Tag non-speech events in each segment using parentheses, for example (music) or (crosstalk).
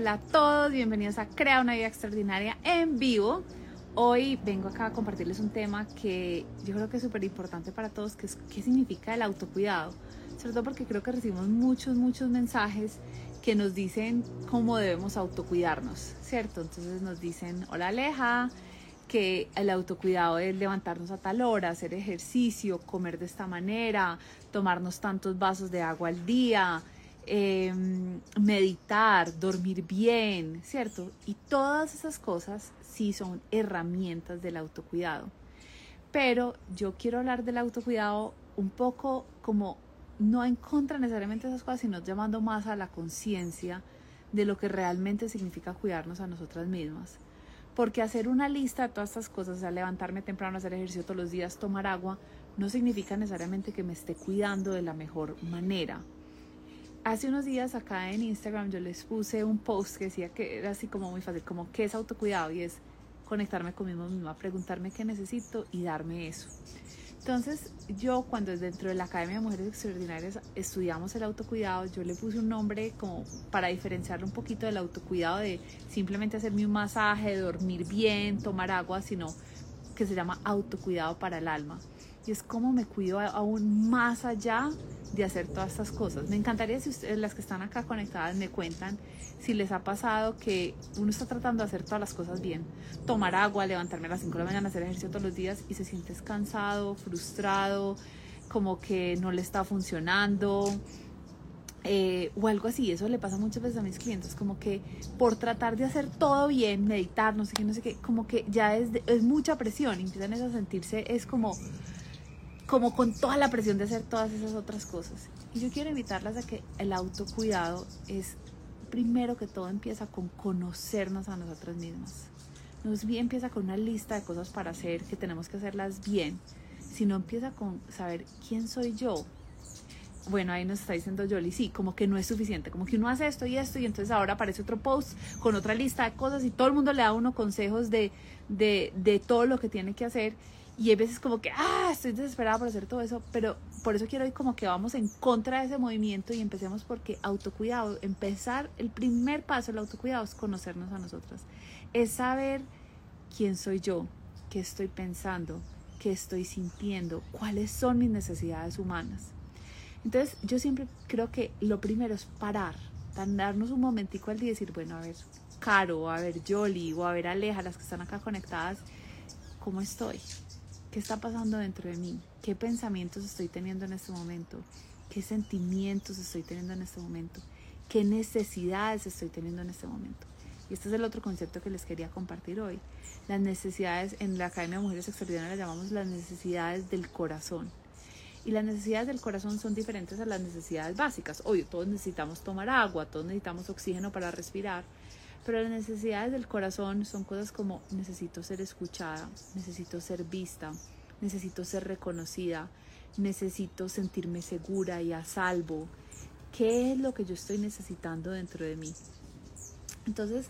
hola a todos, bienvenidos a Crea una vida extraordinaria en vivo. Hoy vengo acá a compartirles un tema que yo creo que es súper importante para todos, que es qué significa el autocuidado. Sobre todo porque creo que recibimos muchos, muchos mensajes que nos dicen cómo debemos autocuidarnos, ¿cierto? Entonces nos dicen, hola Aleja, que el autocuidado es levantarnos a tal hora, hacer ejercicio, comer de esta manera, tomarnos tantos vasos de agua al día, Em, meditar, dormir bien, ¿cierto? Y todas esas cosas sí son herramientas del autocuidado. Pero yo quiero hablar del autocuidado un poco como no en contra necesariamente de esas cosas, sino llamando más a la conciencia de lo que realmente significa cuidarnos a nosotras mismas. Porque hacer una lista de todas estas cosas, o sea, levantarme temprano, hacer ejercicio todos los días, tomar agua, no significa necesariamente que me esté cuidando de la mejor manera hace unos días acá en Instagram yo les puse un post que decía que era así como muy fácil, como qué es autocuidado y es conectarme conmigo misma, preguntarme qué necesito y darme eso. Entonces yo cuando dentro de la Academia de Mujeres Extraordinarias estudiamos el autocuidado, yo le puse un nombre como para diferenciarlo un poquito del autocuidado de simplemente hacerme un masaje, dormir bien, tomar agua, sino que se llama autocuidado para el alma. Y es como me cuido aún más allá de hacer todas estas cosas. Me encantaría si ustedes, las que están acá conectadas, me cuentan si les ha pasado que uno está tratando de hacer todas las cosas bien. Tomar agua, levantarme a las 5 de la mañana, hacer ejercicio todos los días y se sientes cansado, frustrado, como que no le está funcionando. Eh, o algo así, eso le pasa muchas veces a mis clientes, como que por tratar de hacer todo bien, meditar, no sé qué, no sé qué, como que ya es, es mucha presión, empiezan a sentirse, es como, como con toda la presión de hacer todas esas otras cosas. Y yo quiero invitarlas a que el autocuidado es, primero que todo, empieza con conocernos a nosotras mismas. No es bien empieza con una lista de cosas para hacer, que tenemos que hacerlas bien, sino empieza con saber quién soy yo. Bueno, ahí nos está diciendo Jolie, sí, como que no es suficiente, como que uno hace esto y esto y entonces ahora aparece otro post con otra lista de cosas y todo el mundo le da uno consejos de, de, de todo lo que tiene que hacer y hay veces como que, ah, estoy desesperada por hacer todo eso, pero por eso quiero ir como que vamos en contra de ese movimiento y empecemos porque autocuidado, empezar, el primer paso del autocuidado es conocernos a nosotras, es saber quién soy yo, qué estoy pensando, qué estoy sintiendo, cuáles son mis necesidades humanas. Entonces yo siempre creo que lo primero es parar, darnos un momentico al día y decir, bueno, a ver, Caro, a ver, Jolly, o a ver, Aleja, las que están acá conectadas, ¿cómo estoy? ¿Qué está pasando dentro de mí? ¿Qué pensamientos estoy teniendo en este momento? ¿Qué sentimientos estoy teniendo en este momento? ¿Qué necesidades estoy teniendo en este momento? Y este es el otro concepto que les quería compartir hoy. Las necesidades, en la Academia de Mujeres Extraordinarias las llamamos las necesidades del corazón. Y las necesidades del corazón son diferentes a las necesidades básicas. Obvio, todos necesitamos tomar agua, todos necesitamos oxígeno para respirar, pero las necesidades del corazón son cosas como necesito ser escuchada, necesito ser vista, necesito ser reconocida, necesito sentirme segura y a salvo. ¿Qué es lo que yo estoy necesitando dentro de mí? Entonces,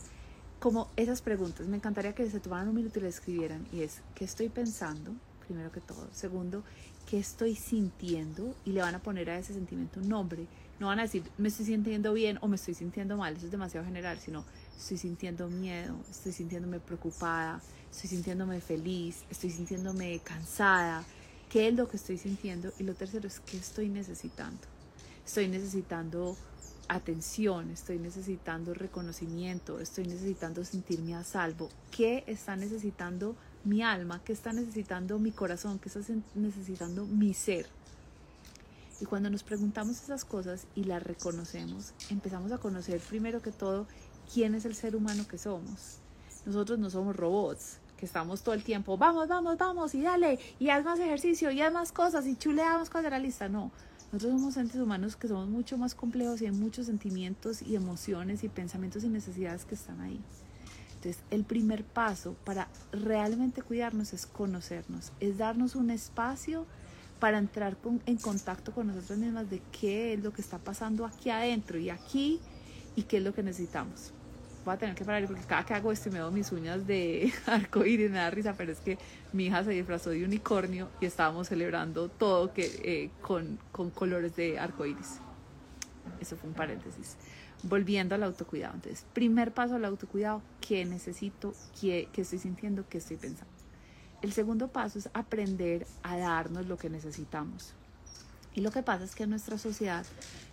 como esas preguntas, me encantaría que se tomaran un minuto y le escribieran. Y es, ¿qué estoy pensando? Primero que todo. Segundo, ¿qué estoy sintiendo? Y le van a poner a ese sentimiento un nombre. No van a decir, me estoy sintiendo bien o me estoy sintiendo mal. Eso es demasiado general, sino estoy sintiendo miedo, estoy sintiéndome preocupada, estoy sintiéndome feliz, estoy sintiéndome cansada, qué es lo que estoy sintiendo y lo tercero es qué estoy necesitando. Estoy necesitando atención, estoy necesitando reconocimiento, estoy necesitando sentirme a salvo. ¿Qué está necesitando mi alma? ¿Qué está necesitando mi corazón? ¿Qué está necesitando mi ser? Y cuando nos preguntamos esas cosas y las reconocemos, empezamos a conocer primero que todo quién es el ser humano que somos. Nosotros no somos robots, que estamos todo el tiempo, vamos, vamos, vamos, y dale, y haz más ejercicio, y haz más cosas, y chuleamos cosas de la lista. No, nosotros somos seres humanos que somos mucho más complejos y hay muchos sentimientos y emociones y pensamientos y necesidades que están ahí. Entonces, el primer paso para realmente cuidarnos es conocernos, es darnos un espacio para entrar en contacto con nosotros mismas de qué es lo que está pasando aquí adentro y aquí y qué es lo que necesitamos voy a tener que parar porque cada que hago esto me veo mis uñas de (laughs) arcoíris, me da risa, pero es que mi hija se disfrazó de unicornio y estábamos celebrando todo que, eh, con, con colores de arcoíris. Eso fue un paréntesis. volviendo al autocuidado. Entonces, primer paso al autocuidado, ¿qué necesito? ¿Qué, qué estoy sintiendo? ¿Qué estoy pensando? El segundo paso es aprender a darnos lo que necesitamos. Y lo que pasa es que en nuestra sociedad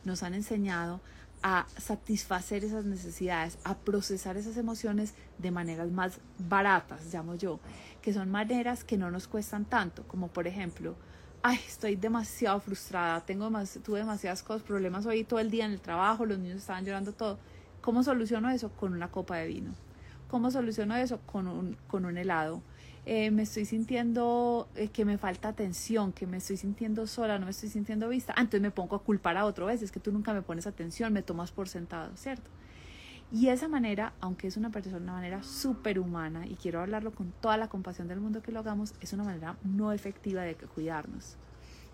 nos han enseñado a satisfacer esas necesidades, a procesar esas emociones de maneras más baratas, llamo yo, que son maneras que no nos cuestan tanto, como por ejemplo, ay, estoy demasiado frustrada, tengo más, tuve demasiados cosas, problemas hoy todo el día en el trabajo, los niños estaban llorando todo. ¿Cómo soluciono eso? Con una copa de vino. ¿Cómo soluciono eso? Con un, con un helado. Eh, me estoy sintiendo eh, que me falta atención, que me estoy sintiendo sola, no me estoy sintiendo vista. Ah, entonces me pongo a culpar a otro vez, es que tú nunca me pones atención, me tomas por sentado, ¿cierto? Y esa manera, aunque es una persona, una manera súper humana, y quiero hablarlo con toda la compasión del mundo que lo hagamos, es una manera no efectiva de cuidarnos.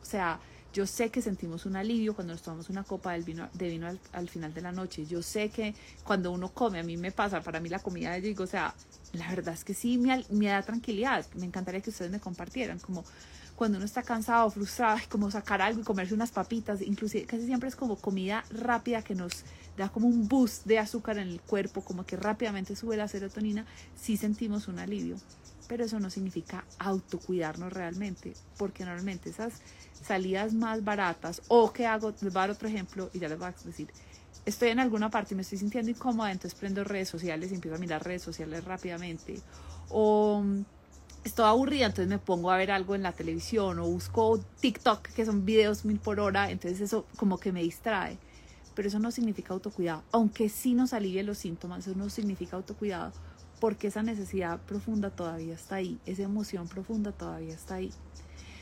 O sea, yo sé que sentimos un alivio cuando nos tomamos una copa vino, de vino al, final de la noche. Yo sé que cuando uno come, a mí me pasa, para mí la comida, yo digo, o sea, la verdad es que sí me, me da tranquilidad. Me encantaría que ustedes me compartieran, como cuando uno está cansado, frustrado, como sacar algo y comerse unas papitas, inclusive casi siempre es como comida rápida que nos da como un boost de azúcar en el cuerpo, como que rápidamente sube la serotonina, sí sentimos un alivio. Pero eso no significa autocuidarnos realmente, porque normalmente esas salidas más baratas, o que hago, les voy a dar otro ejemplo y ya les voy a decir, estoy en alguna parte y me estoy sintiendo incómoda, entonces prendo redes sociales y empiezo a mirar redes sociales rápidamente. O mm, estoy aburrida, entonces me pongo a ver algo en la televisión o busco TikTok, que son videos mil por hora, entonces eso como que me distrae. Pero eso no significa autocuidado, aunque sí nos alivie los síntomas, eso no significa autocuidado, porque esa necesidad profunda todavía está ahí, esa emoción profunda todavía está ahí.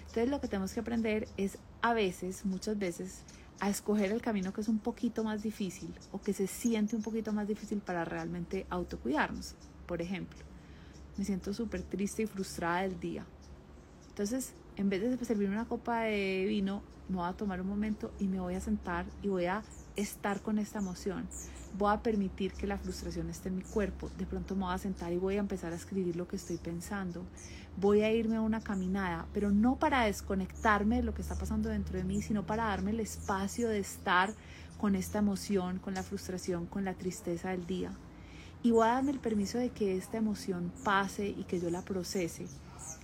Entonces lo que tenemos que aprender es a veces, muchas veces, a escoger el camino que es un poquito más difícil o que se siente un poquito más difícil para realmente autocuidarnos. Por ejemplo, me siento súper triste y frustrada del día. Entonces, en vez de servirme una copa de vino, me voy a tomar un momento y me voy a sentar y voy a estar con esta emoción. Voy a permitir que la frustración esté en mi cuerpo. De pronto me voy a sentar y voy a empezar a escribir lo que estoy pensando. Voy a irme a una caminada, pero no para desconectarme de lo que está pasando dentro de mí, sino para darme el espacio de estar con esta emoción, con la frustración, con la tristeza del día. Y voy a darme el permiso de que esta emoción pase y que yo la procese.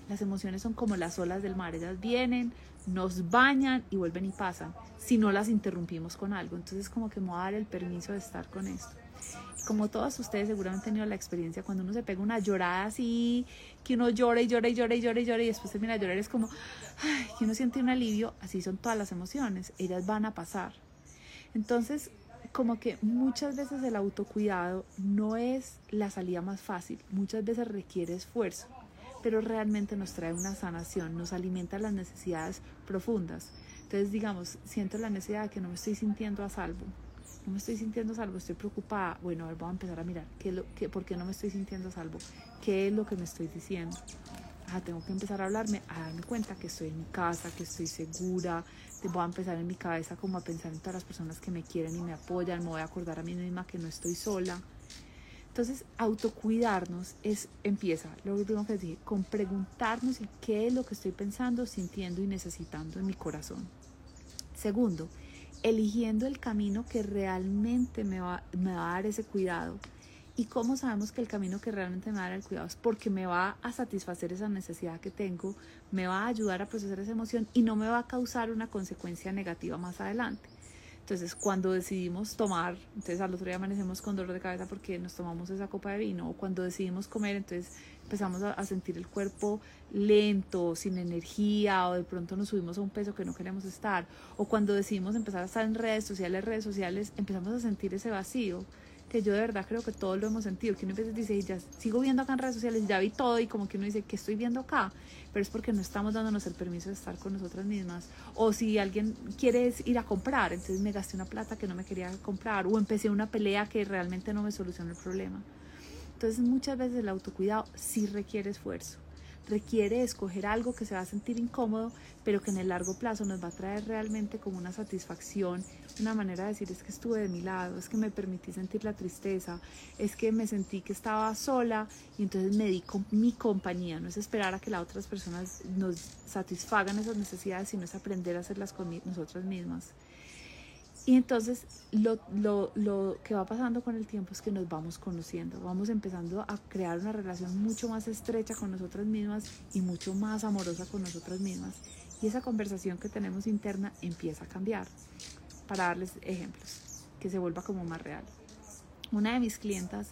Las emociones son como las olas del mar, ellas vienen, nos bañan y vuelven y pasan, si no las interrumpimos con algo. Entonces como que me voy a dar el permiso de estar con esto. Como todos ustedes seguramente han tenido la experiencia cuando uno se pega una llorada así, que uno llora y llora y llora y llora y llora y después termina llorar, es como, que uno siente un alivio, así son todas las emociones, ellas van a pasar. Entonces, como que muchas veces el autocuidado no es la salida más fácil, muchas veces requiere esfuerzo pero realmente nos trae una sanación, nos alimenta las necesidades profundas. Entonces, digamos, siento la necesidad de que no me estoy sintiendo a salvo. No me estoy sintiendo a salvo, estoy preocupada. Bueno, a ver, voy a empezar a mirar qué lo, qué, por qué no me estoy sintiendo a salvo. ¿Qué es lo que me estoy diciendo? Ah, tengo que empezar a hablarme, a darme cuenta que estoy en mi casa, que estoy segura. Voy a empezar en mi cabeza como a pensar en todas las personas que me quieren y me apoyan. Me voy a acordar a mí misma que no estoy sola. Entonces, autocuidarnos es, empieza, lo tengo que decir, con preguntarnos qué es lo que estoy pensando, sintiendo y necesitando en mi corazón. Segundo, eligiendo el camino que realmente me va, me va a dar ese cuidado. ¿Y cómo sabemos que el camino que realmente me va a dar el cuidado es porque me va a satisfacer esa necesidad que tengo, me va a ayudar a procesar esa emoción y no me va a causar una consecuencia negativa más adelante? Entonces, cuando decidimos tomar, entonces al otro día amanecemos con dolor de cabeza porque nos tomamos esa copa de vino, o cuando decidimos comer, entonces empezamos a, sentir el cuerpo lento, sin energía, o de pronto nos subimos a un peso que no queremos estar, o cuando decidimos empezar a estar en redes sociales, redes sociales, empezamos a sentir ese vacío que yo de verdad creo que todos lo hemos sentido, que uno a veces dice, ya sigo viendo acá en redes sociales, ya vi todo y como que uno dice, ¿qué estoy viendo acá? Pero es porque no estamos dándonos el permiso de estar con nosotras mismas. O si alguien quiere ir a comprar, entonces me gasté una plata que no me quería comprar, o empecé una pelea que realmente no me solucionó el problema. Entonces muchas veces el autocuidado sí requiere esfuerzo requiere escoger algo que se va a sentir incómodo, pero que en el largo plazo nos va a traer realmente como una satisfacción, una manera de decir es que estuve de mi lado, es que me permití sentir la tristeza, es que me sentí que estaba sola y entonces me di con mi compañía, no es esperar a que las otras personas nos satisfagan esas necesidades, sino es aprender a hacerlas con nosotras mismas. Y entonces lo, lo, lo, que va pasando con el tiempo es que nos vamos conociendo, vamos empezando a crear una relación mucho más estrecha con nosotras mismas y mucho más amorosa con nosotras mismas. Y esa conversación que tenemos interna empieza a cambiar. Para darles ejemplos, que se vuelva como más real. Una de mis clientas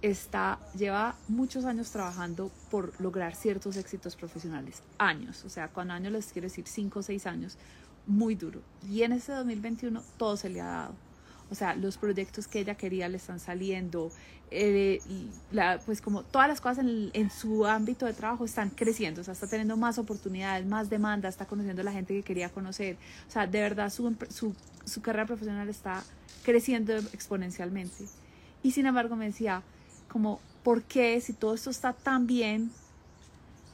está, lleva muchos años trabajando por lograr ciertos éxitos profesionales. Años, o sea, cuando años les quiero decir 5 o 6 años muy duro. Y en este 2021 todo se le ha dado. O sea, los proyectos que ella quería le están saliendo, eh, la, pues como todas las cosas en, en, su ámbito de trabajo están creciendo, o sea, está teniendo más oportunidades, más demanda, está conociendo a la gente que quería conocer. O sea, de verdad su, su, su carrera profesional está creciendo exponencialmente. Y sin embargo me decía, como, ¿por qué si todo esto está tan bien?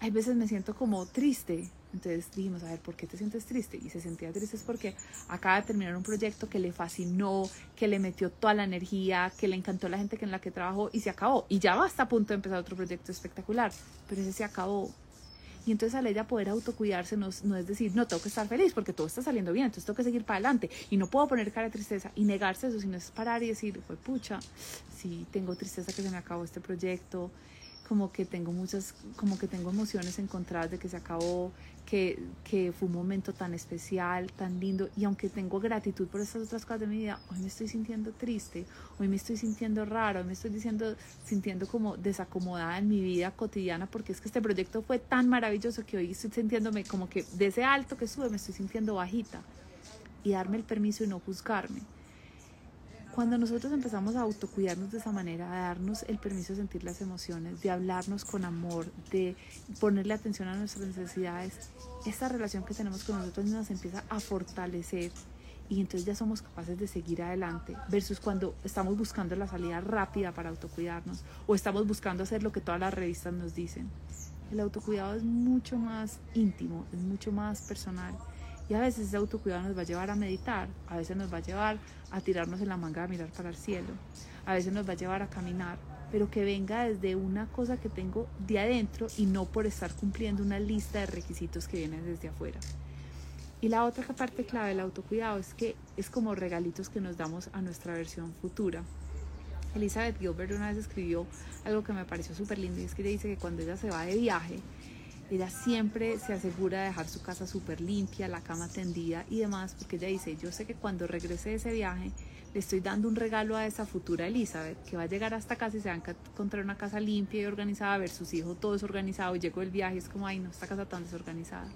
Hay veces me siento como triste, entonces dijimos, a ver, ¿por qué te sientes triste? Y se sentía triste es porque acaba de terminar un proyecto que le fascinó, que le metió toda la energía, que le encantó la gente en la que trabajó y se acabó. Y ya va hasta a punto de empezar otro proyecto espectacular, pero ese se acabó. Y entonces al ella poder autocuidarse no, no es decir, no, tengo que estar feliz porque todo está saliendo bien, entonces tengo que seguir para adelante y no puedo poner cara de tristeza y negarse eso, sino es parar y decir, fue pucha, sí, tengo tristeza que se me acabó este proyecto, como que tengo muchas, como que tengo emociones encontradas de que se acabó, que, que, fue un momento tan especial, tan lindo, y aunque tengo gratitud por estas otras cosas de mi vida, hoy me estoy sintiendo triste, hoy me estoy sintiendo raro, hoy me estoy diciendo, sintiendo como desacomodada en mi vida cotidiana, porque es que este proyecto fue tan maravilloso que hoy estoy sintiéndome como que de ese alto que sube me estoy sintiendo bajita, y darme el permiso y no juzgarme cuando nosotros empezamos a autocuidarnos de esa manera, a darnos el permiso de sentir las emociones, de hablarnos con amor, de ponerle atención a nuestras necesidades, esta relación que tenemos con nosotros nos empieza a fortalecer y entonces ya somos capaces de seguir adelante versus cuando estamos buscando la salida rápida para autocuidarnos o estamos buscando hacer lo que todas las revistas nos dicen. El autocuidado es mucho más íntimo, es mucho más personal y a veces ese autocuidado nos va a llevar a meditar, a veces nos va a llevar a tirarnos en la manga a mirar para el cielo, a veces nos va a llevar a caminar, pero que venga desde una cosa que tengo de adentro y no por estar cumpliendo una lista de requisitos que vienen desde afuera. Y la otra parte clave del autocuidado es que es como regalitos que nos damos a nuestra versión futura. Elizabeth Gilbert una vez escribió algo que me pareció súper lindo y es que ella dice que cuando ella se va de viaje, ella siempre se asegura de dejar su casa súper limpia, la cama tendida y demás, porque ella dice, yo sé que cuando regrese de ese viaje, le estoy dando un regalo a esa futura Elizabeth, que va a llegar hasta casa y se va a encontrar una casa limpia y organizada, a ver sus hijos todo desorganizado, y llegó el viaje y es como, ay no, esta casa tan desorganizada.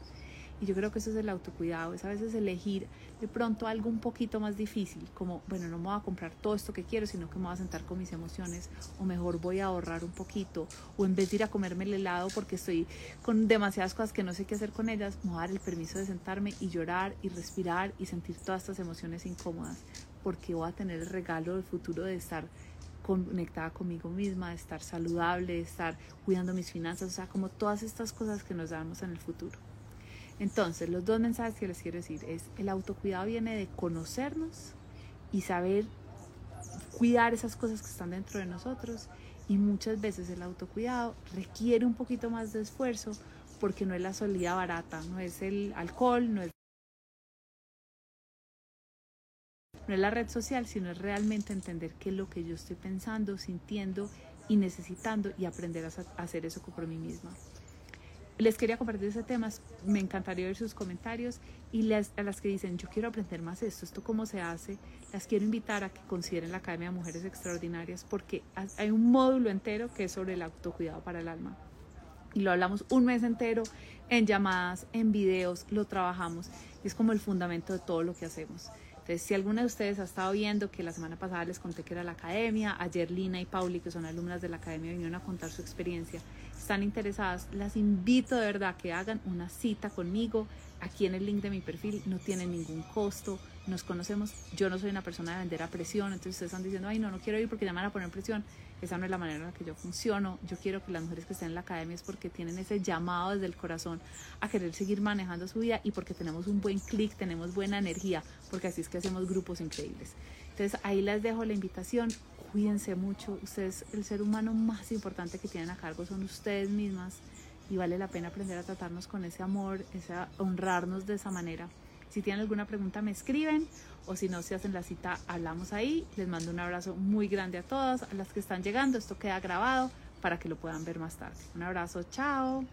Y yo creo que eso es el autocuidado, es a veces elegir de pronto algo un poquito más difícil, como, bueno, no me voy a comprar todo esto que quiero, sino que me voy a sentar con mis emociones, o mejor voy a ahorrar un poquito, o en vez de ir a comerme el helado porque estoy con demasiadas cosas que no sé qué hacer con ellas, me voy a dar el permiso de sentarme y llorar y respirar y sentir todas estas emociones incómodas, porque voy a tener el regalo del futuro de estar conectada conmigo misma, de estar saludable, de estar cuidando mis finanzas, o sea, como todas estas cosas que nos damos en el futuro. Entonces, los dos mensajes que les quiero decir es, el autocuidado viene de conocernos y saber cuidar esas cosas que están dentro de nosotros y muchas veces el autocuidado requiere un poquito más de esfuerzo porque no es la salida barata, no es el alcohol, no es, no es la red social, sino es realmente entender qué es lo que yo estoy pensando, sintiendo y necesitando y aprender a hacer eso por mí misma les quería compartir ese tema, me encantaría ver sus comentarios y a las que dicen, yo quiero aprender más esto, esto cómo se hace, las quiero invitar a que consideren la Academia de Mujeres Extraordinarias porque hay un módulo entero que es sobre el autocuidado para el alma. Y lo hablamos un mes entero en llamadas, en videos, lo trabajamos y es como el fundamento de todo lo que hacemos. Entonces, si alguna de ustedes ha estado viendo que la semana pasada les conté que era la academia, ayer Lina y Pauli, que son alumnas de la academia, vinieron a contar su experiencia, están interesadas, las invito de verdad a que hagan una cita conmigo. Aquí en el link de mi perfil no tiene ningún costo, nos conocemos. Yo no soy una persona de vender a presión, entonces ustedes están diciendo, ay, no, no quiero ir porque ya me van a poner presión. Esa no es la manera en la que yo funciono. Yo quiero que las mujeres que estén en la academia es porque tienen ese llamado desde el corazón a querer seguir manejando su vida y porque tenemos un buen clic, tenemos buena energía, porque así es que hacemos grupos increíbles. Entonces ahí les dejo la invitación. Cuídense mucho. Ustedes, el ser humano más importante que tienen a cargo son ustedes mismas y vale la pena aprender a tratarnos con ese amor, ese honrarnos de esa manera Si tienen alguna pregunta me escriben o si no, se hacen la cita, hablamos ahí. Les mando un abrazo muy grande a todas, las que están llegando. Esto queda grabado para que lo puedan ver más tarde. Un abrazo, chao.